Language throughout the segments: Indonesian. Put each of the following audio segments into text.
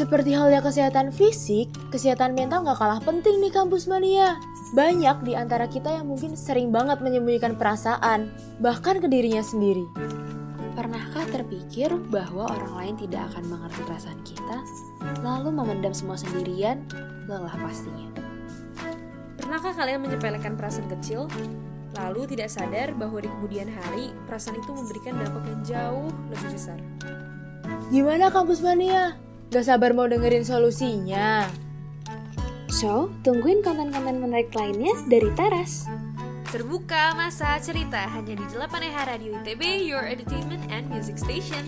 Seperti halnya kesehatan fisik, kesehatan mental gak kalah penting nih kampus mania. Banyak di antara kita yang mungkin sering banget menyembunyikan perasaan, bahkan ke dirinya sendiri. Pernahkah terpikir bahwa orang lain tidak akan mengerti perasaan kita, lalu memendam semua sendirian? Lelah pastinya. Pernahkah kalian menyepelekan perasaan kecil, lalu tidak sadar bahwa di kemudian hari perasaan itu memberikan dampak yang jauh lebih besar? Gimana kampus mania? Gak sabar mau dengerin solusinya? So, tungguin konten-konten menarik lainnya dari Taras. Terbuka masa cerita hanya di 8 EH Radio ITB, Your Entertainment and Music Station.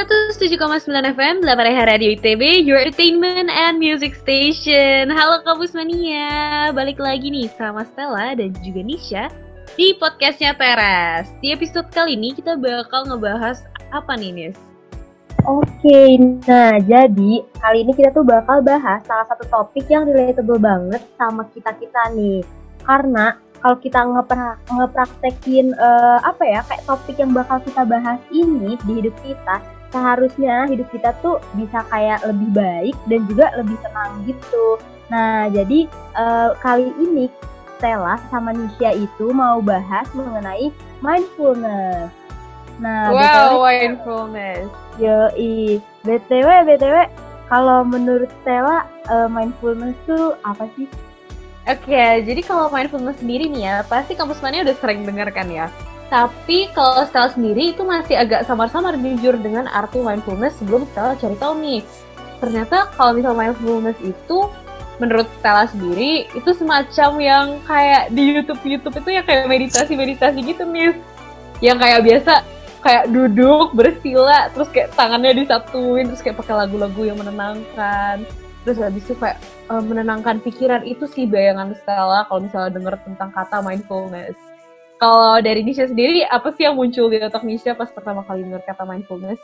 107,9 FM, 8 Radio ITB, Your Entertainment and Music Station. Halo Kampus Mania, balik lagi nih sama Stella dan juga Nisha di podcastnya Teras. Di episode kali ini kita bakal ngebahas apa nih Nis? Oke, nah jadi kali ini kita tuh bakal bahas salah satu topik yang relatable banget sama kita-kita nih. Karena kalau kita ngepra ngepraktekin uh, apa ya kayak topik yang bakal kita bahas ini di hidup kita seharusnya hidup kita tuh bisa kayak lebih baik dan juga lebih tenang gitu. Nah, jadi uh, kali ini Stella sama Nisha itu mau bahas mengenai mindfulness. Nah, wow, BTW, mindfulness. Yo, i. BTW, BTW, kalau menurut Stella, uh, mindfulness tuh apa sih? Oke, okay, jadi kalau mindfulness sendiri nih ya, pasti kampus mana udah sering dengar kan ya. Tapi kalau Stella sendiri itu masih agak samar-samar jujur dengan arti mindfulness sebelum Stella cari tahu nih. Ternyata kalau misal mindfulness itu menurut Stella sendiri itu semacam yang kayak di YouTube YouTube itu ya kayak meditasi meditasi gitu nih. Yang kayak biasa kayak duduk bersila terus kayak tangannya disatuin terus kayak pakai lagu-lagu yang menenangkan terus habis itu kayak uh, menenangkan pikiran itu sih bayangan Stella kalau misalnya denger tentang kata mindfulness. Kalau dari Nisha sendiri, apa sih yang muncul di otak Nisha pas pertama kali dengar kata mindfulness?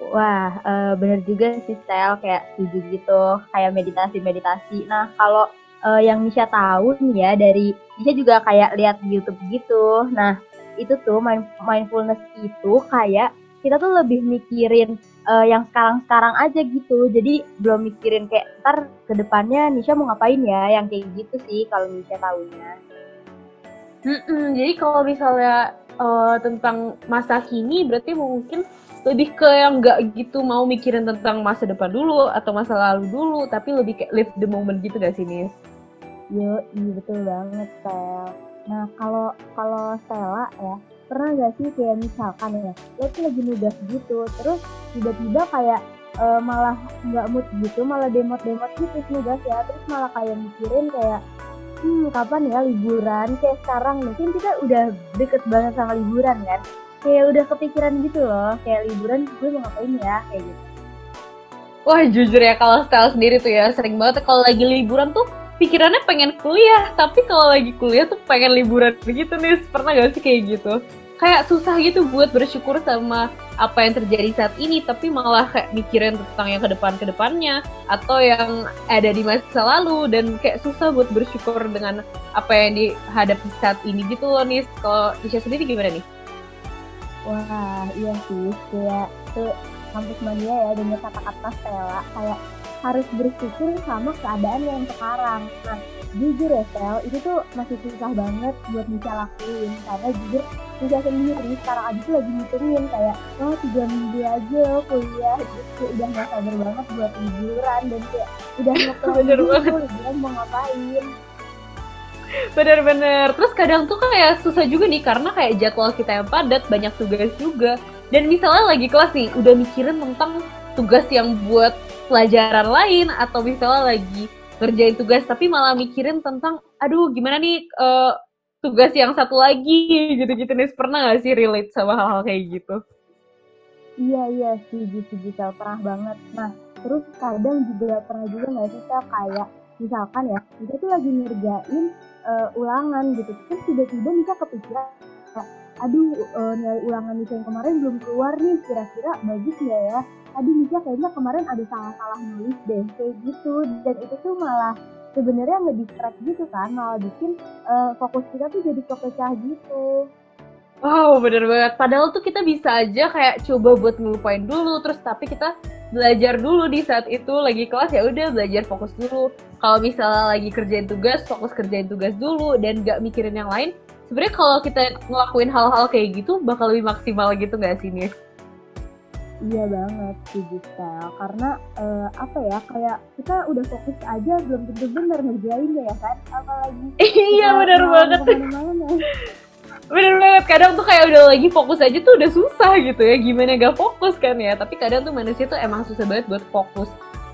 Wah, uh, bener juga sih style kayak setuju gitu, kayak meditasi-meditasi. Nah, kalau uh, yang Nisha tahu nih ya dari Nisha juga kayak lihat YouTube gitu. Nah, itu tuh mind mindfulness itu kayak kita tuh lebih mikirin uh, yang sekarang-sekarang aja gitu. Jadi belum mikirin kayak ntar ke depannya Nisha mau ngapain ya, yang kayak gitu sih kalau Nisha tahunya. Mm-mm, jadi kalau misalnya uh, tentang masa kini berarti mungkin lebih ke yang nggak gitu mau mikirin tentang masa depan dulu atau masa lalu dulu, tapi lebih kayak live the moment gitu gak sih Nis? Yo, iya betul banget Stel. Nah kalau kalau Stella ya pernah gak sih kayak misalkan ya lo tuh lagi nugas gitu terus tiba-tiba kayak uh, malah nggak mood gitu malah demot-demot gitu nugas ya terus malah kayak mikirin kayak hmm kapan ya liburan? Kayak sekarang mungkin kita udah deket banget sama liburan kan? Kayak udah kepikiran gitu loh kayak liburan gue mau ngapain ya? Kayak gitu. Wah jujur ya kalau style sendiri tuh ya sering banget. Kalau lagi liburan tuh pikirannya pengen kuliah. Tapi kalau lagi kuliah tuh pengen liburan begitu nih pernah gak sih kayak gitu kayak susah gitu buat bersyukur sama apa yang terjadi saat ini tapi malah kayak mikirin tentang yang ke depan ke depannya atau yang ada di masa lalu dan kayak susah buat bersyukur dengan apa yang dihadapi saat ini gitu loh nih kalau Nisha sendiri gimana nih? Wah iya sih kayak tuh kampus mania ya dengan kata-kata Stella kayak harus bersyukur sama keadaan yang sekarang. Nah jujur ya Sel, itu tuh masih susah banget buat bisa lakuin. Karena jujur Nisha sendiri. Sekarang aja tuh lagi ngitungin kayak oh tiga minggu aja kuliah gitu. Udah gak sabar banget buat liburan dan kayak udah ngeplan gitu liburan mau ngapain. Bener-bener. Terus kadang tuh kayak susah juga nih karena kayak jadwal kita yang padat, banyak tugas juga. Dan misalnya lagi kelas nih, udah mikirin tentang tugas yang buat pelajaran lain atau misalnya lagi kerjain tugas tapi malah mikirin tentang aduh gimana nih uh, tugas yang satu lagi gitu-gitu nih pernah gak sih relate sama hal-hal kayak gitu? Iya iya setuju setuju Sel pernah banget. Nah terus kadang juga pernah juga nggak sih Sel kayak misalkan ya kita tuh lagi ngerjain uh, ulangan gitu terus tiba-tiba bisa kepikiran aduh uh, nilai ulangan Nisha yang kemarin belum keluar nih kira-kira bagus nggak ya aduh Nisha kayaknya kemarin ada salah-salah nulis deh kayak gitu dan itu tuh malah sebenarnya nggak distract gitu kan malah bikin uh, fokus kita tuh jadi kepecah gitu Wow, bener banget. Padahal tuh kita bisa aja kayak coba buat ngelupain dulu, terus tapi kita belajar dulu di saat itu lagi kelas ya udah belajar fokus dulu. Kalau misalnya lagi kerjain tugas, fokus kerjain tugas dulu dan gak mikirin yang lain. Sebenarnya kalau kita ngelakuin hal-hal kayak gitu bakal lebih maksimal gitu gak sih, Nis? Iya banget sih Gisel, karena uh, apa ya kayak kita udah fokus aja belum tentu bener ngerjain ya kan, apalagi iya bener banget. Bener banget, kadang tuh kayak udah lagi fokus aja tuh udah susah gitu ya, gimana gak fokus kan ya. Tapi kadang tuh manusia tuh emang susah banget buat fokus.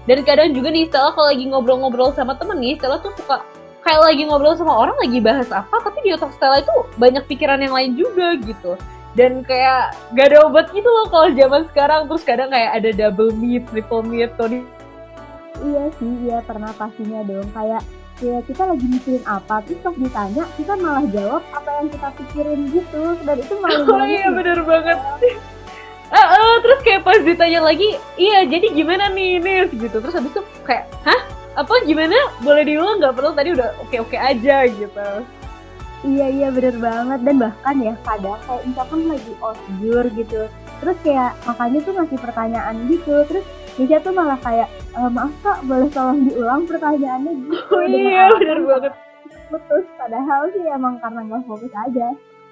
Dan kadang juga nih Stella kalau lagi ngobrol-ngobrol sama temen nih, Stella tuh suka kayak lagi ngobrol sama orang lagi bahas apa, tapi di otak Stella itu banyak pikiran yang lain juga gitu. Dan kayak gak ada obat gitu loh kalau zaman sekarang, terus kadang kayak ada double meet, triple meet, Tony. Iya sih, iya pernah pastinya dong. Kayak ya kita lagi mikirin apa terus pas ditanya kita malah jawab apa yang kita pikirin gitu. Dan itu malah oh iya bener banget. Uh, uh, terus kayak pas ditanya lagi iya jadi gimana nih Nis gitu. Terus habis itu kayak hah? Apa gimana? Boleh diulang nggak? Perlu tadi udah oke oke aja gitu iya iya bener banget. Dan bahkan ya kadang kayak misalkan lagi osjur gitu. Terus kayak makanya tuh ngasih pertanyaan gitu. Terus Nisha tuh malah kayak e, maaf kak boleh tolong diulang pertanyaannya? Gitu. Oh, iya bener banget. putus. Padahal sih emang karena nggak fokus aja.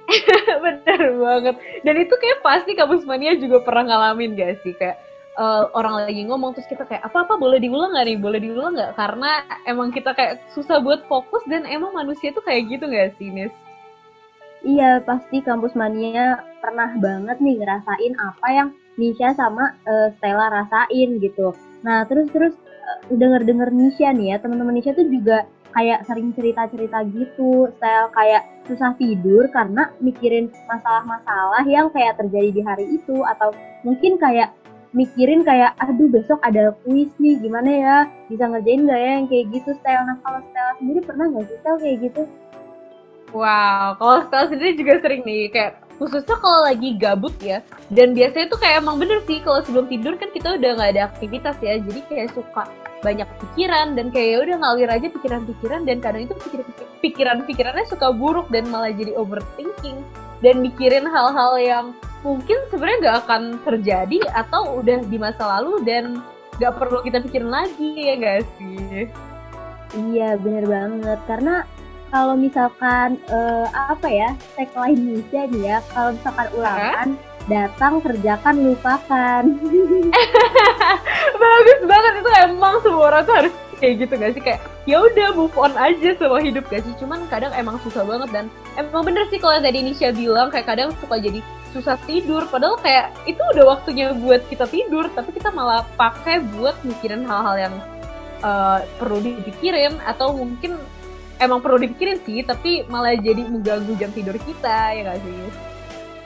Bener banget. Dan itu kayak pasti kampus mania juga pernah ngalamin gak sih? Kayak uh, orang lagi ngomong terus kita kayak apa apa boleh diulang nggak nih boleh diulang nggak karena emang kita kayak susah buat fokus dan emang manusia tuh kayak gitu gak sih Nis? Iya pasti kampus mania pernah banget nih ngerasain apa yang Nisha sama uh, Stella rasain gitu. Nah terus terus uh, denger denger Nisha nih ya teman-teman Nisha tuh juga kayak sering cerita-cerita gitu, style kayak susah tidur karena mikirin masalah-masalah yang kayak terjadi di hari itu atau mungkin kayak mikirin kayak aduh besok ada kuis nih gimana ya? Bisa ngerjain nggak ya? Yang kayak gitu style. Nah kalau style sendiri pernah nggak sih style kayak gitu? Wow, kalau style sendiri juga sering nih. Kayak khususnya kalau lagi gabut ya. Dan biasanya tuh kayak emang bener sih kalau sebelum tidur kan kita udah nggak ada aktivitas ya. Jadi kayak suka banyak pikiran dan kayak ya udah ngalir aja pikiran-pikiran dan kadang itu pikiran-pikirannya suka buruk dan malah jadi overthinking dan mikirin hal-hal yang mungkin sebenarnya nggak akan terjadi atau udah di masa lalu dan nggak perlu kita pikirin lagi ya gak sih? Iya bener banget karena kalau misalkan uh, apa ya tagline Indonesia nih ya kalau misalkan ulangan huh? Datang kerjakan lupakan. Bagus banget itu emang semua orang tuh harus kayak gitu gak sih? Kayak ya udah move on aja sama hidup gak sih? Cuman kadang emang susah banget dan emang bener sih kalau tadi Nisha bilang kayak kadang suka jadi susah tidur. Padahal kayak itu udah waktunya buat kita tidur tapi kita malah pakai buat mikirin hal-hal yang uh, perlu dipikirin atau mungkin emang perlu dipikirin sih, tapi malah jadi mengganggu jam tidur kita, ya gak sih?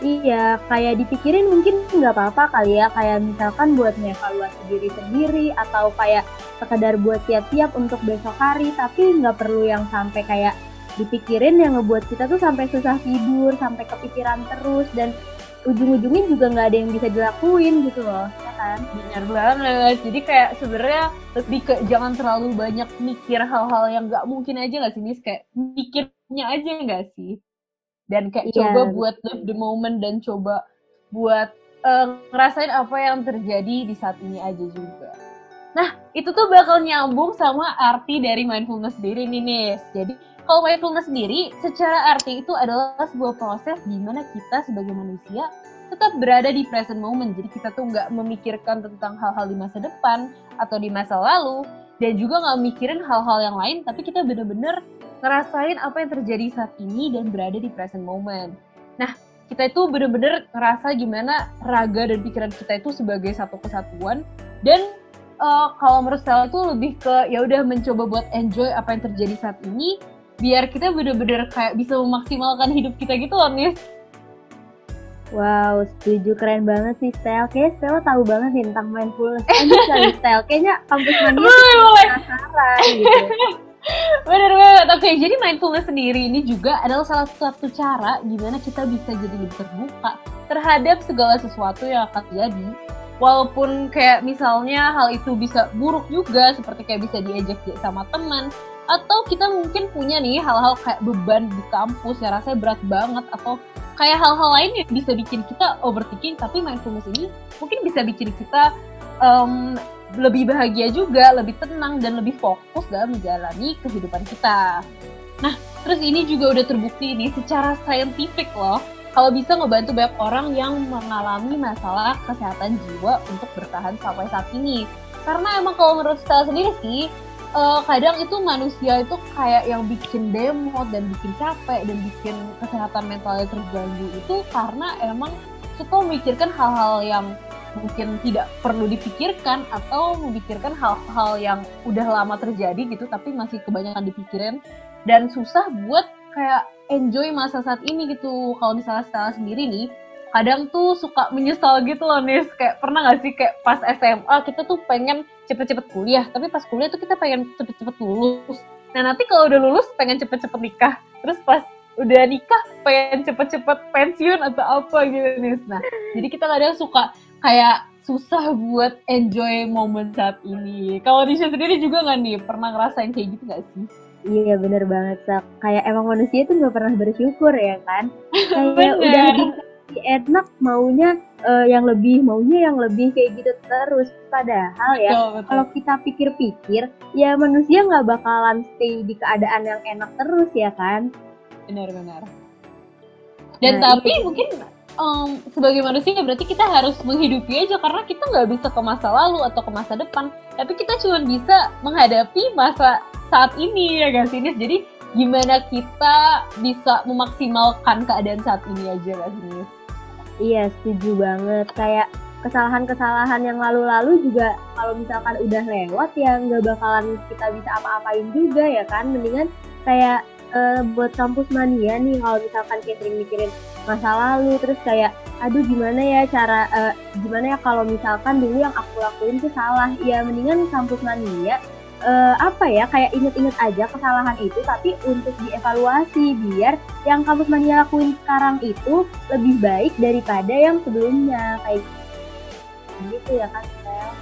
Iya, kayak dipikirin mungkin nggak apa-apa kali ya, kayak misalkan buat ngevaluasi diri sendiri atau kayak sekedar buat siap-siap untuk besok hari, tapi nggak perlu yang sampai kayak dipikirin yang ngebuat kita tuh sampai susah tidur, sampai kepikiran terus. Dan ujung-ujungnya juga nggak ada yang bisa dilakuin gitu loh ya kan? Benar banget. Jadi kayak sebenarnya lebih ke jangan terlalu banyak mikir hal-hal yang nggak mungkin aja nggak sih mis kayak mikirnya aja nggak sih dan kayak yeah. coba buat live the moment dan coba buat uh, ngerasain apa yang terjadi di saat ini aja juga nah itu tuh bakal nyambung sama arti dari mindfulness diri nih Nis jadi kalau mindfulness sendiri, secara arti itu adalah sebuah proses di mana kita sebagai manusia tetap berada di present moment. Jadi kita tuh nggak memikirkan tentang hal-hal di masa depan atau di masa lalu, dan juga nggak mikirin hal-hal yang lain, tapi kita bener-bener ngerasain apa yang terjadi saat ini dan berada di present moment. Nah, kita itu bener-bener ngerasa gimana raga dan pikiran kita itu sebagai satu kesatuan dan uh, kalau menurut saya itu lebih ke ya udah mencoba buat enjoy apa yang terjadi saat ini biar kita bener-bener kayak bisa memaksimalkan hidup kita gitu loh Nis Wow, setuju keren banget sih Stel. Kayaknya Stel tahu banget nih tentang mindfulness. Lanjut kali Stel. Kayaknya kampus mania penasaran gitu. Bener banget. Oke, jadi mindfulness sendiri ini juga adalah salah satu cara gimana kita bisa jadi lebih terbuka terhadap segala sesuatu yang akan terjadi. Walaupun kayak misalnya hal itu bisa buruk juga, seperti kayak bisa diajak sama teman, atau kita mungkin punya nih hal-hal kayak beban di kampus yang rasanya berat banget, atau kayak hal-hal lain yang bisa bikin kita overthinking tapi mindfulness ini mungkin bisa bikin kita um, lebih bahagia juga, lebih tenang dan lebih fokus dalam menjalani kehidupan kita. Nah, terus ini juga udah terbukti nih secara saintifik loh, kalau bisa ngebantu banyak orang yang mengalami masalah kesehatan jiwa untuk bertahan sampai saat ini. Karena emang kalau menurut saya sendiri sih, uh, kadang itu manusia itu kayak yang bikin demo dan bikin capek dan bikin kesehatan mentalnya terganggu itu karena emang suka memikirkan hal-hal yang mungkin tidak perlu dipikirkan atau memikirkan hal-hal yang udah lama terjadi gitu tapi masih kebanyakan dipikirin. Dan susah buat kayak enjoy masa saat ini gitu. Kalau misalnya setelah sendiri nih kadang tuh suka menyesal gitu loh nih kayak pernah gak sih kayak pas SMA kita tuh pengen cepet-cepet kuliah tapi pas kuliah tuh kita pengen cepet-cepet lulus. Nah nanti kalau udah lulus pengen cepet-cepet nikah terus pas udah nikah pengen cepet-cepet pensiun atau apa gitu nih nah jadi kita kadang suka kayak susah buat enjoy momen saat ini. Kalau Nisha sendiri juga nggak nih? Pernah ngerasain kayak gitu gak sih? Iya bener banget Sak. Kayak emang manusia tuh gak pernah bersyukur ya kan? Kayak udah enak maunya uh, yang lebih maunya yang lebih kayak gitu terus. Padahal ya kalau kita pikir-pikir ya manusia nggak bakalan stay di keadaan yang enak terus ya kan? Benar-benar dan nah, tapi itu. mungkin um, sebagai manusia berarti kita harus menghidupi aja karena kita nggak bisa ke masa lalu atau ke masa depan tapi kita cuma bisa menghadapi masa saat ini ya guys ini jadi gimana kita bisa memaksimalkan keadaan saat ini aja guys ini Iya, setuju banget. Kayak kesalahan-kesalahan yang lalu-lalu juga kalau misalkan udah lewat ya nggak bakalan kita bisa apa-apain juga ya kan. Mendingan kayak uh, buat kampus mania nih kalau misalkan kayak sering mikirin masa lalu terus kayak aduh gimana ya cara uh, gimana ya kalau misalkan dulu yang aku lakuin tuh salah. Ya mendingan kampus mania uh, apa ya kayak inget-inget aja kesalahan itu tapi untuk dievaluasi biar yang kampus mania lakuin sekarang itu lebih baik daripada yang sebelumnya kayak gitu ya kan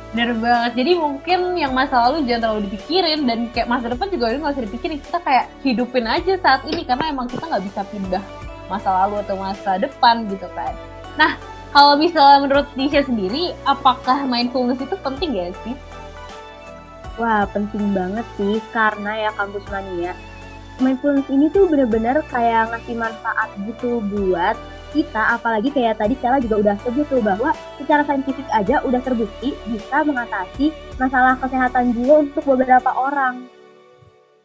Bener banget, jadi mungkin yang masa lalu jangan terlalu dipikirin dan kayak masa depan juga udah gak usah dipikirin. Kita kayak hidupin aja saat ini karena emang kita nggak bisa pindah masa lalu atau masa depan gitu kan Nah, kalau misalnya menurut Nisha sendiri, apakah mindfulness itu penting ya sih? Wah, penting banget sih karena ya kampus mania. Mindfulness ini tuh bener-bener kayak ngasih manfaat gitu buat kita, apalagi kayak tadi Stella juga udah sebut tuh bahwa secara saintifik aja udah terbukti bisa mengatasi masalah kesehatan jiwa untuk beberapa orang.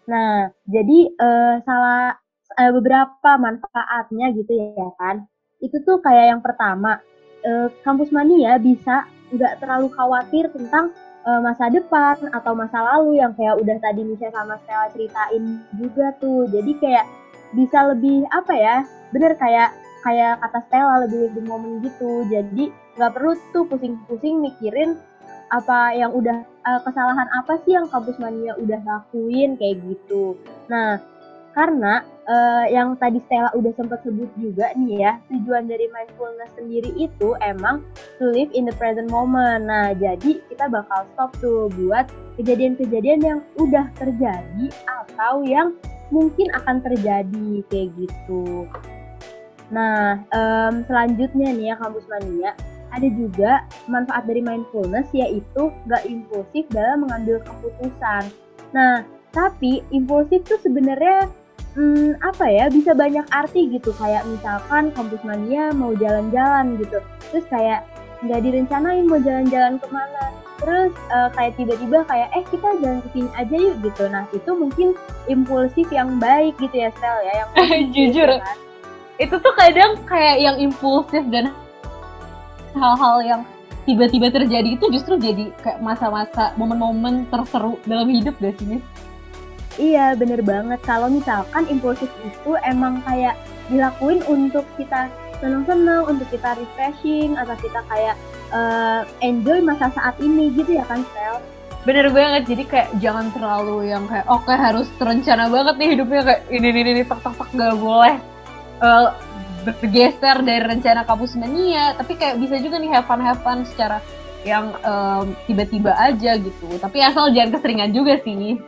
Nah, jadi uh, salah uh, beberapa manfaatnya gitu ya kan. Itu tuh kayak yang pertama, uh, kampus mania bisa nggak terlalu khawatir tentang uh, masa depan atau masa lalu yang kayak udah tadi misalnya sama Stella ceritain juga tuh. Jadi kayak bisa lebih apa ya? Bener kayak kayak kata Stella lebih lebih momen gitu. Jadi nggak perlu tuh pusing-pusing mikirin apa yang udah kesalahan apa sih yang kampus mania udah lakuin kayak gitu. Nah, karena uh, yang tadi Stella udah sempat sebut juga nih ya, tujuan dari mindfulness sendiri itu emang to live in the present moment. Nah, jadi kita bakal stop tuh buat kejadian-kejadian yang udah terjadi atau yang mungkin akan terjadi kayak gitu. Nah, um, selanjutnya nih ya kampus mania, ada juga manfaat dari mindfulness yaitu gak impulsif dalam mengambil keputusan. Nah, tapi impulsif tuh sebenarnya hmm, apa ya bisa banyak arti gitu. Kayak misalkan kampus mania mau jalan-jalan gitu. Terus kayak nggak direncanain mau jalan-jalan ke mana. Terus uh, kayak tiba-tiba kayak eh kita jalan ke sini aja yuk gitu. Nah itu mungkin impulsif yang baik gitu ya Stel ya yang jujur. gitu kan. itu tuh kadang kayak yang impulsif dan hal-hal yang tiba-tiba terjadi itu justru jadi kayak masa-masa momen-momen terseru dalam hidup gak sih? Iya bener banget kalau misalkan impulsif itu emang kayak dilakuin untuk kita seneng-seneng, untuk kita refreshing atau kita kayak uh, enjoy masa saat ini gitu ya kan Sel? Bener banget, jadi kayak jangan terlalu yang kayak oke okay, harus terencana banget nih hidupnya kayak ini ini ini tak tak tak gak boleh uh, bergeser dari rencana kampus mania, tapi kayak bisa juga nih have fun have fun secara yang um, tiba-tiba aja gitu. Tapi asal jangan keseringan juga sih.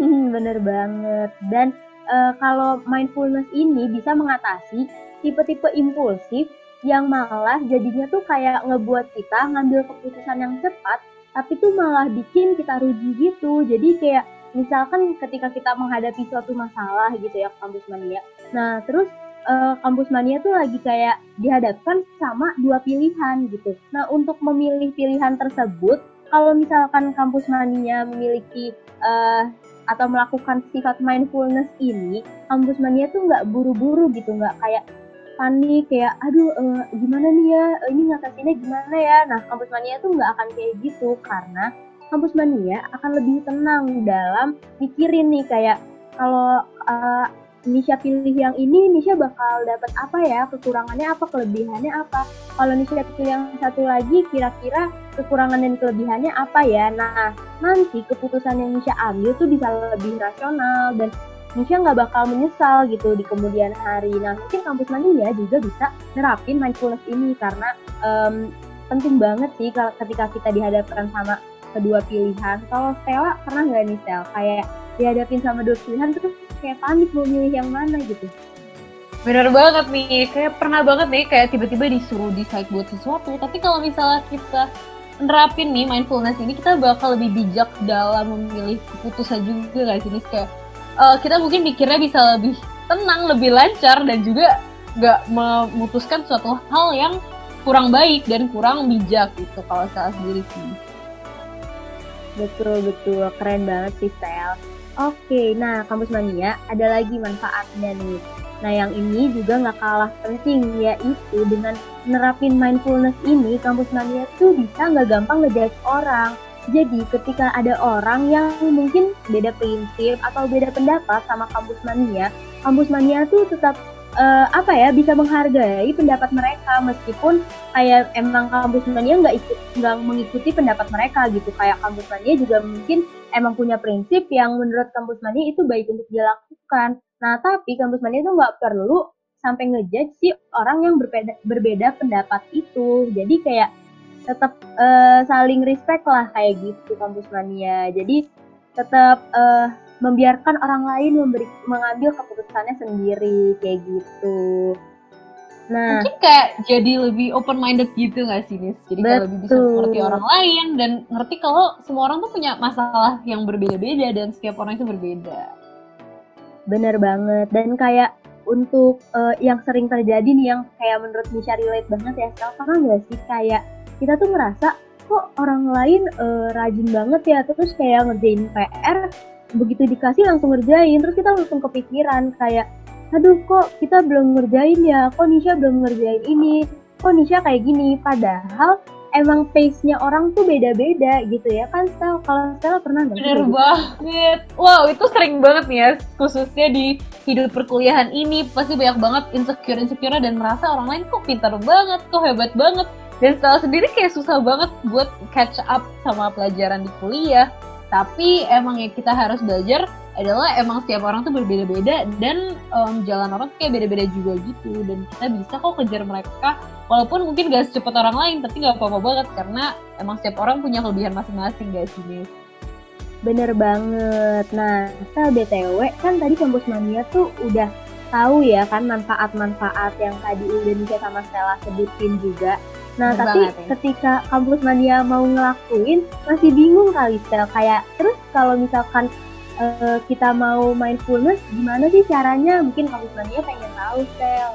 Hmm, bener banget. Dan uh, kalau mindfulness ini bisa mengatasi tipe-tipe impulsif yang malah jadinya tuh kayak ngebuat kita ngambil keputusan yang cepat tapi tuh malah bikin kita rugi gitu. Jadi kayak misalkan ketika kita menghadapi suatu masalah gitu ya kampus mania. Nah terus uh, kampus mania tuh lagi kayak dihadapkan sama dua pilihan gitu. Nah untuk memilih pilihan tersebut kalau misalkan kampus mania memiliki uh, atau melakukan sifat mindfulness ini kampus mania tuh nggak buru-buru gitu nggak kayak panik kayak aduh uh, gimana nih ya? Uh, ini ngatasinnya gimana ya? Nah kampus mania tuh nggak akan kayak gitu karena kampus mania akan lebih tenang dalam mikirin nih kayak kalau uh, Nisha pilih yang ini, Nisha bakal dapat apa ya? Kekurangannya apa? Kelebihannya apa? Kalau Nisha pilih yang satu lagi, kira-kira kekurangan dan kelebihannya apa ya? Nah, nanti keputusan yang Nisha ambil tuh bisa lebih rasional dan Nisha nggak bakal menyesal gitu di kemudian hari. Nah mungkin kampus mania juga bisa nerapin mindfulness ini karena um, penting banget sih ketika kita dihadapkan sama kedua pilihan. Kalau Stella pernah nggak nih Stella kayak dihadapin sama dua pilihan terus kayak panik mau milih yang mana gitu? Bener banget nih, kayak pernah banget nih kayak tiba-tiba disuruh decide buat sesuatu. Tapi kalau misalnya kita nerapin nih mindfulness ini, kita bakal lebih bijak dalam memilih keputusan juga gak sih? Kayak uh, kita mungkin mikirnya bisa lebih tenang, lebih lancar dan juga nggak memutuskan suatu hal yang kurang baik dan kurang bijak gitu kalau saya sendiri sih. Betul betul keren banget sih Sel. Oke, nah kampus mania ada lagi manfaatnya nih. Nah yang ini juga nggak kalah penting yaitu dengan nerapin mindfulness ini kampus mania tuh bisa nggak gampang ngejudge orang jadi ketika ada orang yang mungkin beda prinsip atau beda pendapat sama kampus mania, kampus mania tuh tetap uh, apa ya bisa menghargai pendapat mereka meskipun kayak emang kampus mania nggak ikut nggak mengikuti pendapat mereka gitu kayak kampus mania juga mungkin emang punya prinsip yang menurut kampus mania itu baik untuk dilakukan. Nah tapi kampus mania itu nggak perlu sampai ngejudge si orang yang berbeda berbeda pendapat itu. Jadi kayak tetap uh, saling respect lah kayak gitu kampus mania jadi tetap uh, membiarkan orang lain memberi mengambil keputusannya sendiri kayak gitu. Nah. Mungkin kayak jadi lebih open minded gitu gak sih Nis? Jadi kayak lebih bisa mengerti orang lain dan ngerti kalau semua orang tuh punya masalah yang berbeda-beda dan setiap orang itu berbeda. Bener banget. Dan kayak untuk uh, yang sering terjadi nih yang kayak menurut Misha relate banget ya sekarang nggak sih kayak kita tuh ngerasa kok orang lain uh, rajin banget ya terus kayak ngerjain PR begitu dikasih langsung ngerjain terus kita langsung kepikiran kayak aduh kok kita belum ngerjain ya? Kok Nisha belum ngerjain ini? Kok Nisha kayak gini? Padahal emang pace-nya orang tuh beda-beda gitu ya. Kan Stel kalau Stel pernah nggak bener banget. Wow itu sering banget nih ya khususnya di hidup perkuliahan ini. Pasti banyak banget insecure insecure dan merasa orang lain kok pintar banget kok hebat banget. Dan setelah sendiri kayak susah banget buat catch up sama pelajaran di kuliah tapi emang yang kita harus belajar adalah emang setiap orang tuh berbeda-beda dan um, jalan orang tuh kayak beda-beda juga gitu dan kita bisa kok kejar mereka walaupun mungkin gak secepat orang lain tapi gak apa-apa banget karena emang setiap orang punya kelebihan masing-masing guys ini Bener banget. Nah, kita BTW kan tadi kampus mania tuh udah tahu ya kan manfaat-manfaat yang tadi Indonesia sama Stella sebutin juga. Nah, Bener tapi ya. ketika kampus mania mau ngelakuin masih bingung kali Stel kayak terus kalau misalkan uh, kita mau mindfulness gimana sih caranya? Mungkin kampus mania pengen tahu Stel.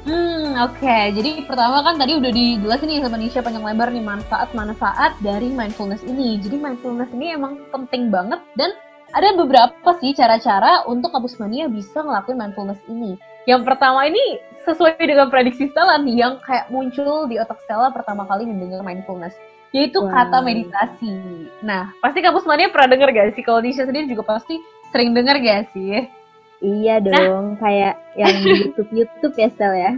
Hmm, oke. Okay. Jadi pertama kan tadi udah dijelasin nih sama Nisha panjang lebar nih manfaat-manfaat dari mindfulness ini. Jadi mindfulness ini emang penting banget dan ada beberapa sih cara-cara untuk kampus mania bisa ngelakuin mindfulness ini. Yang pertama ini sesuai dengan prediksi Stella nih yang kayak muncul di otak Stella pertama kali mendengar mindfulness yaitu Wow. kata meditasi. Nah, pasti kamu semuanya pernah dengar gak sih? Kalau Nisha sendiri juga pasti sering dengar gak sih? Iya dong, kayak yang di YouTube YouTube ya Stel ya.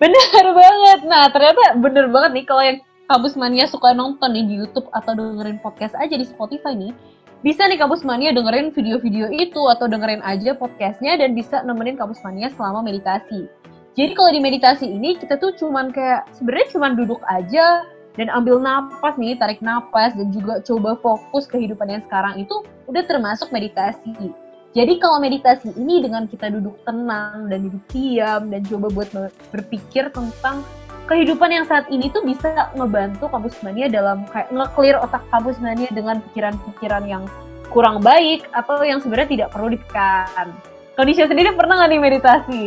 Bener banget. Nah, ternyata bener banget nih kalau yang Kampus Mania suka nonton nih di YouTube atau dengerin podcast aja di Spotify nih, bisa nih Kampus Mania dengerin video-video itu atau dengerin aja podcastnya dan bisa nemenin Kampus Mania selama meditasi. Jadi kalau di meditasi ini kita tuh cuman kayak sebenarnya cuman duduk aja dan ambil napas nih, tarik napas dan juga coba fokus kehidupan yang sekarang itu udah termasuk meditasi. Jadi kalau meditasi ini dengan kita duduk tenang dan duduk diam dan coba buat ber- berpikir tentang kehidupan yang saat ini tuh bisa ngebantu kampus mania dalam kayak nge-clear otak kampus mania dengan pikiran-pikiran yang kurang baik atau yang sebenarnya tidak perlu dipikirkan. Kondisi sendiri pernah nggak nih meditasi?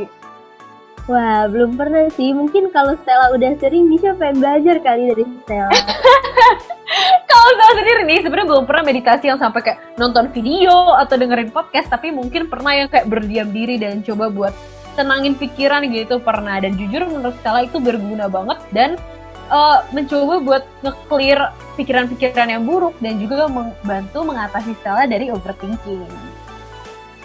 Wah, belum pernah sih. Mungkin kalau Stella udah sering bisa pengen belajar kali dari Stella. Kalau saya sendiri nih sebenarnya belum pernah meditasi yang sampai kayak nonton video atau dengerin podcast, tapi mungkin pernah yang kayak berdiam diri dan coba buat tenangin pikiran gitu pernah. Dan jujur menurut Stella itu berguna banget dan eh, mencoba buat nge-clear pikiran-pikiran yang buruk dan juga membantu mengatasi Stella dari overthinking.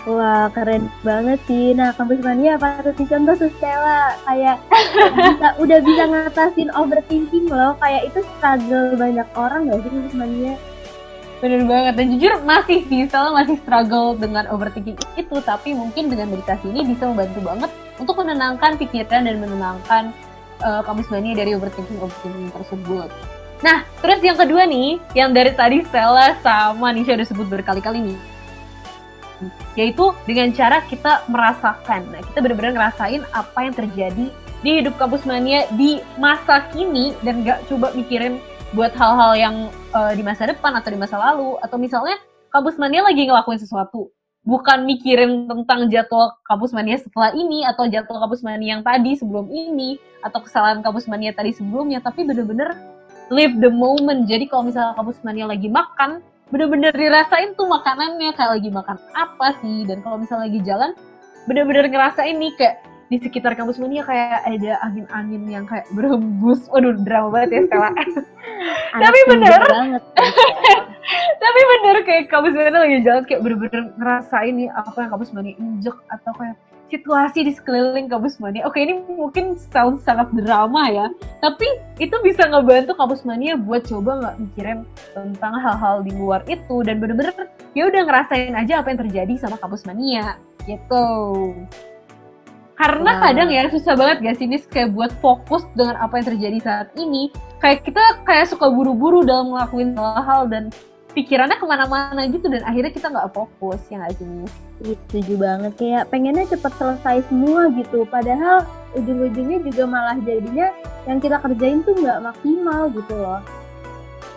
Wah, keren banget sih. Nah, kampus mania patut dicontoh tuh Stella. Kayak bisa, udah bisa ngatasin overthinking loh. Kayak itu struggle banyak orang gak sih kampus mania? Bener banget dan jujur masih sih Stella masih struggle dengan overthinking itu tapi mungkin dengan meditasi ini bisa membantu banget untuk menenangkan pikiran dan menenangkan uh, kamus mania dari overthinking overthinking tersebut. Nah terus yang kedua nih yang dari tadi Stella sama Nisha udah sebut berkali-kali nih yaitu dengan cara kita merasakan. Nah, kita benar-benar ngerasain apa yang terjadi di hidup kampus mania di masa kini dan gak coba mikirin buat hal-hal yang uh, di masa depan atau di masa lalu. Atau misalnya kampus mania lagi ngelakuin sesuatu. Bukan mikirin tentang jadwal kampus mania setelah ini atau jadwal kampus mania yang tadi sebelum ini atau kesalahan kampus mania tadi sebelumnya tapi bener-bener live the moment. Jadi kalau misalnya kampus mania lagi makan bener-bener dirasain tuh makanannya kayak lagi makan apa sih dan kalau misalnya lagi jalan bener-bener ngerasain nih kayak di sekitar kampus mania kayak ada angin-angin yang kayak berhembus waduh drama banget ya Stella Tapi bener. banget. tapi bener kayak kampus mania lagi jalan kayak bener-bener ngerasain nih apa yang kampus mania injek atau kayak situasi di sekeliling kampus mania. Oke ini mungkin sound sangat drama ya tapi itu bisa ngebantu kampus mania buat coba nggak mikirin tentang hal-hal di luar itu dan bener-bener ya udah ngerasain aja apa yang terjadi sama kampus mania gitu. Karena Wow. kadang ya susah banget gak sih Nis kayak buat fokus dengan apa yang terjadi saat ini. Kayak kita kayak suka buru-buru dalam ngelakuin hal-hal dan pikirannya ke mana-mana gitu dan akhirnya kita nggak fokus ya nggak sih Setuju banget. Kayak pengennya cepet selesai semua gitu. Padahal ujung-ujungnya juga malah jadinya yang kita kerjain tuh nggak maksimal gitu loh.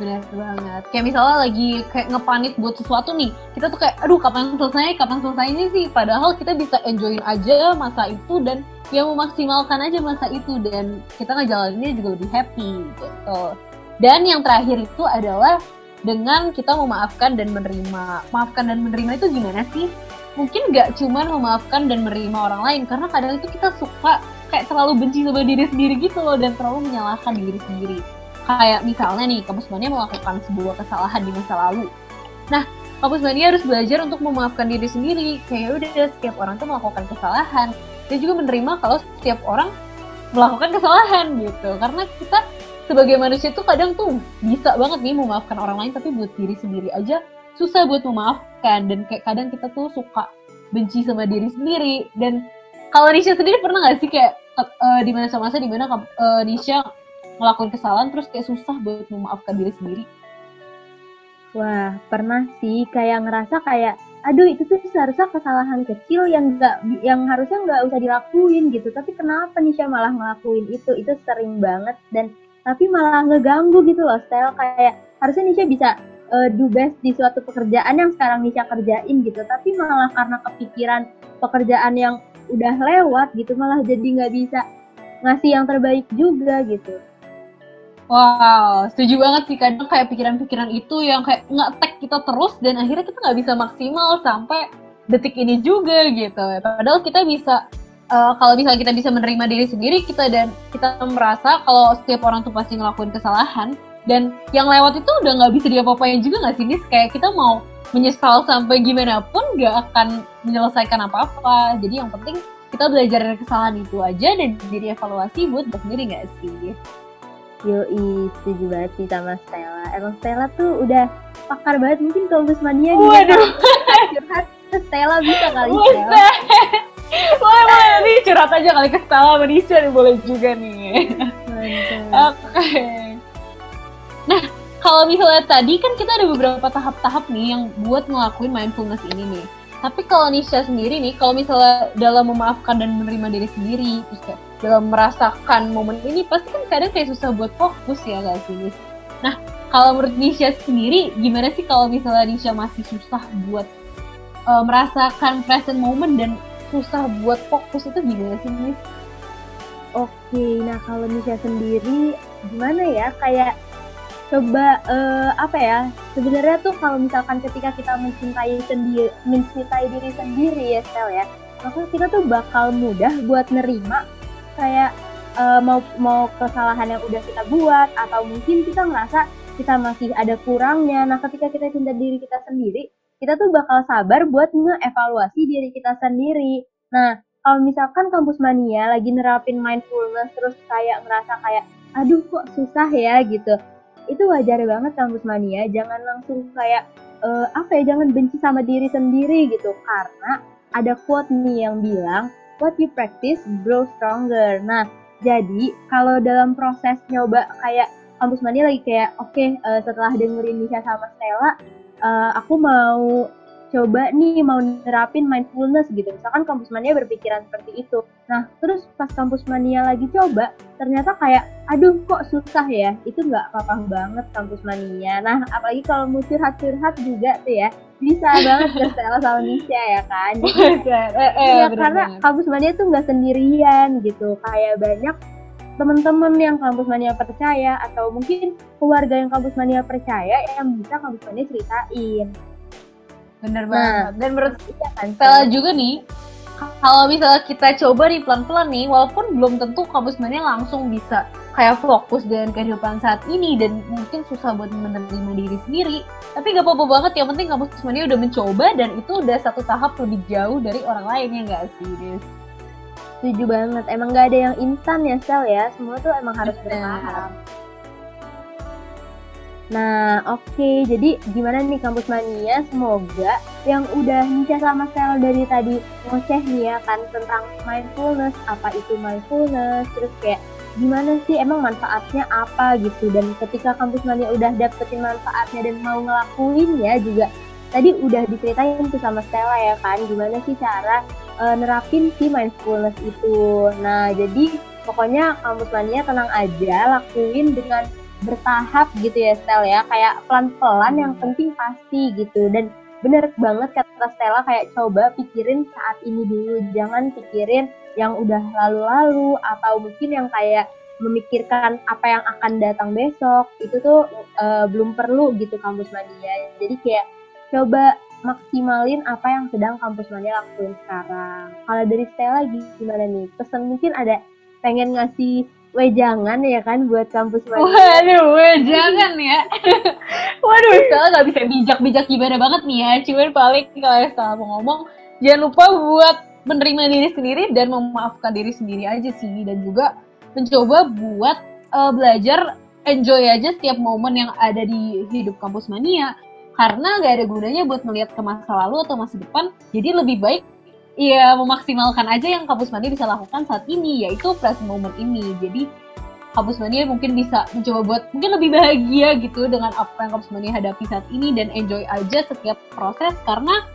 Benar banget. Kayak misalnya lagi kayak ngepanit buat sesuatu nih, kita tuh kayak, aduh kapan selesai, kapan selesainya sih? Padahal kita bisa enjoyin aja masa itu dan ya memaksimalkan aja masa itu dan kita ngejalaninnya juga lebih happy gitu. Dan yang terakhir itu adalah dengan kita memaafkan dan menerima. Maafkan dan menerima itu gimana sih? Mungkin nggak cuman memaafkan dan menerima orang lain, karena kadang itu kita suka kayak terlalu benci sama diri sendiri gitu loh dan terlalu menyalahkan diri sendiri kayak misalnya nih kampus mania melakukan sebuah kesalahan di masa lalu. Nah, kampus mania harus belajar untuk memaafkan diri sendiri. Kayak udah setiap orang tuh melakukan kesalahan. Dan juga menerima kalau setiap orang melakukan kesalahan gitu. Karena kita sebagai manusia tuh kadang tuh bisa banget nih memaafkan orang lain tapi buat diri sendiri aja susah buat memaafkan. Dan kayak kadang kita tuh suka benci sama diri sendiri. Dan kalau Nisha sendiri pernah nggak sih kayak eh, di masa-masa di mana uh, Nisha ngelakuin kesalahan terus kayak susah buat memaafkan diri sendiri. Wah, pernah sih. Kayak ngerasa kayak aduh itu tuh seharusnya kesalahan kecil yang nggak yang harusnya nggak usah dilakuin gitu. Tapi kenapa Nisha malah ngelakuin itu? Itu sering banget. Dan tapi malah ngeganggu gitu loh style kayak harusnya Nisha bisa uh, do best di suatu pekerjaan yang sekarang Nisha kerjain gitu. Tapi malah karena kepikiran pekerjaan yang udah lewat gitu malah jadi nggak bisa ngasih yang terbaik juga gitu. Wow, setuju banget sih. Kadang kayak pikiran-pikiran itu yang kayak nge-tag kita terus dan akhirnya kita nggak bisa maksimal sampai detik ini juga gitu. Padahal kita bisa uh, kalau misalnya kita bisa menerima diri sendiri kita dan kita merasa kalau setiap orang tuh pasti ngelakuin kesalahan dan yang lewat itu udah nggak bisa diapa-apain juga nggak sih Nis kayak kita mau menyesal sampai gimana pun nggak akan menyelesaikan apa-apa jadi yang penting kita belajar dari kesalahan itu aja dan jadi evaluasi buat kita sendiri nggak sih Yoi, setuju banget sih sama Stella. Emang Stella tuh udah pakar banget mungkin kampus mania nih. Waduh. Curhat Stella bisa kali Stella. Boleh, boleh. Nih curhat aja kali ke Stella sama Nisha nih boleh juga nih. Oke. Okay. Nah, kalau misalnya tadi kan kita ada beberapa tahap-tahap nih yang buat ngelakuin mindfulness ini nih. Tapi kalau Nisha sendiri nih, kalau misalnya dalam memaafkan dan menerima diri sendiri, terus kayak dalam merasakan momen ini, pasti kan kadang kayak susah buat fokus ya gak sih? Nah, kalau menurut Nisha sendiri, gimana sih kalau misalnya Nisha masih susah buat uh, merasakan present moment dan susah buat fokus itu gimana sih, Nis? Oke, nah kalau Nisha sendiri gimana ya? Kayak coba uh, apa ya sebenarnya tuh kalau misalkan ketika kita mencintai sendiri mencintai diri sendiri ya Stel ya maka kita tuh bakal mudah buat nerima kayak uh, mau mau kesalahan yang udah kita buat atau mungkin kita ngerasa kita masih ada kurangnya nah ketika kita cinta diri kita sendiri kita tuh bakal sabar buat ngeevaluasi diri kita sendiri. Nah kalau misalkan kampus mania lagi nerapin mindfulness terus kayak ngerasa kayak aduh kok susah ya gitu itu wajar banget kampus mania. Jangan langsung kayak uh, apa ya jangan benci sama diri sendiri gitu. Karena ada quote nih yang bilang what you practice grow stronger. Nah jadi kalau dalam proses nyoba kayak kampus mania lagi kayak oke okay, eh, setelah dengerin Nisha sama Stella uh, aku mau coba nih mau nerapin mindfulness gitu. Misalkan kampus mania berpikiran seperti itu. Nah, terus pas kampus mania lagi coba, ternyata kayak, aduh kok susah ya. Itu nggak apa-apa banget kampus mania. Nah, apalagi kalau mau curhat-curhat juga tuh ya, bisa banget Stella sama Nisha ya kan. Jadi, ya karena kampus mania tuh nggak sendirian gitu. Kayak banyak teman-teman yang kampus mania percaya atau mungkin keluarga yang kampus mania percaya yang bisa kampus mania ceritain Bener nah, banget. Dan menurut iya kan, Stella juga nih, kalau misalnya kita coba nih pelan-pelan nih, walaupun belum tentu kampus mania langsung bisa kayak fokus dengan kehidupan saat ini dan mungkin susah buat menerima diri sendiri. Tapi gak apa-apa banget, yang penting kampus mania udah mencoba dan itu udah satu tahap lebih jauh dari orang lainnya gak sih, Des? Setuju banget, emang gak ada yang instan ya Sel ya, semua tuh emang harus bertahap. Nah, oke. Okay. Jadi gimana nih kampus mania? Semoga yang udah Nisha sama Sel dari tadi ngoceh nih ya kan tentang mindfulness, apa itu mindfulness, terus kayak gimana sih emang manfaatnya apa gitu dan ketika kampus mania udah dapetin manfaatnya dan mau ngelakuinnya juga tadi udah diceritain tuh sama Stella ya kan gimana sih cara uh, nerapin si mindfulness itu. Nah, jadi pokoknya kampus mania tenang aja lakuin dengan bertahap gitu ya Stel ya. Kayak pelan-pelan yang penting pasti gitu. Dan bener banget kata Stella kayak coba pikirin saat ini dulu. Jangan pikirin yang udah lalu-lalu atau mungkin yang kayak memikirkan apa yang akan datang besok. Itu tuh uh, belum perlu gitu kampus mania. Jadi kayak coba maksimalin apa yang sedang kampus mania lakuin sekarang kalau dari Stella gimana nih pesan mungkin ada pengen ngasih wejangan ya kan buat kampus mana? Waduh, wejangan ya. Waduh, Stella nggak bisa bijak-bijak gimana banget nih ya. Cuman paling kalau Stella mau ngomong, jangan lupa buat menerima diri sendiri dan memaafkan diri sendiri aja sih. Dan juga mencoba buat uh, belajar enjoy aja setiap momen yang ada di hidup kampus mania. Karena gak ada gunanya buat melihat ke masa lalu atau masa depan. Jadi lebih baik Iya, memaksimalkan aja yang kampus mania bisa lakukan saat ini, yaitu present moment ini. Jadi, kampus mania mungkin bisa mencoba buat mungkin lebih bahagia gitu dengan apa yang kampus mania hadapi saat ini dan enjoy aja setiap proses karena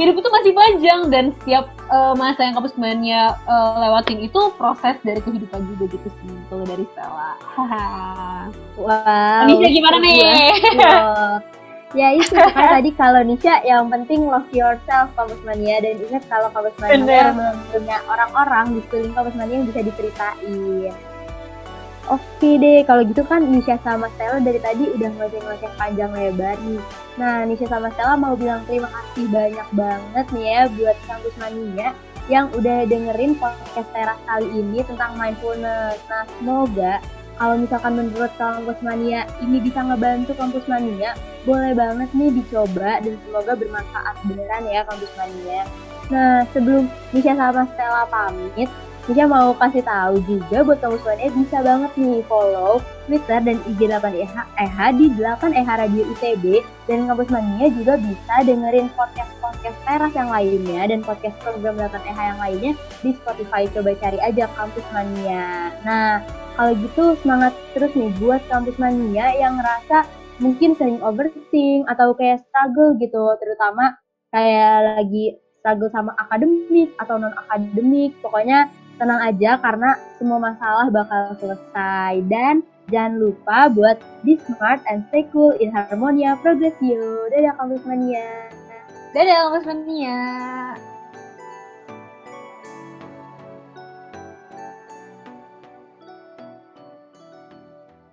hidup itu masih panjang dan setiap uh, masa yang kampus mania uh, lewatin itu proses dari kehidupan juga gitu sih kalau dari Stella. wow. Anisha gimana nih? Ya itu. Kan tadi kalau Nisha yang penting love yourself kampus mania. Dan ingat kalau kampus mania punya orang-orang di sekeliling kampus mania yang bisa diceritain. Oke deh kalau gitu kan Nisha sama Stella dari tadi udah ngoceh-ngoceh panjang lebar nih. Nah Nisha sama Stella mau bilang terima kasih banyak banget nih ya buat kampus mania yang udah dengerin podcast teras kali ini tentang mindfulness. Nah, semoga kalau misalkan menurut kampus mania ini bisa ngebantu kampus mania, boleh banget nih dicoba dan semoga bermanfaat beneran ya kampus mania. Nah, sebelum Nisha sama Stella pamit, Nisha mau kasih tahu juga buat kampus mania bisa banget nih follow Twitter dan IG 8EH EH di 8EH Radio ITB dan kampus mania juga bisa dengerin podcast-podcast teras yang lainnya dan podcast program 8EH yang lainnya di Spotify. Coba cari aja kampus mania. Nah, kalau gitu semangat terus nih buat kampus mania yang ngerasa mungkin sering overthink atau kayak struggle gitu, terutama kayak lagi struggle sama akademik atau non akademik. Pokoknya tenang aja karena semua masalah bakal selesai dan jangan lupa buat be smart and stay cool in harmonia progressio. Dadah kampus mania. Dadah kampus mania.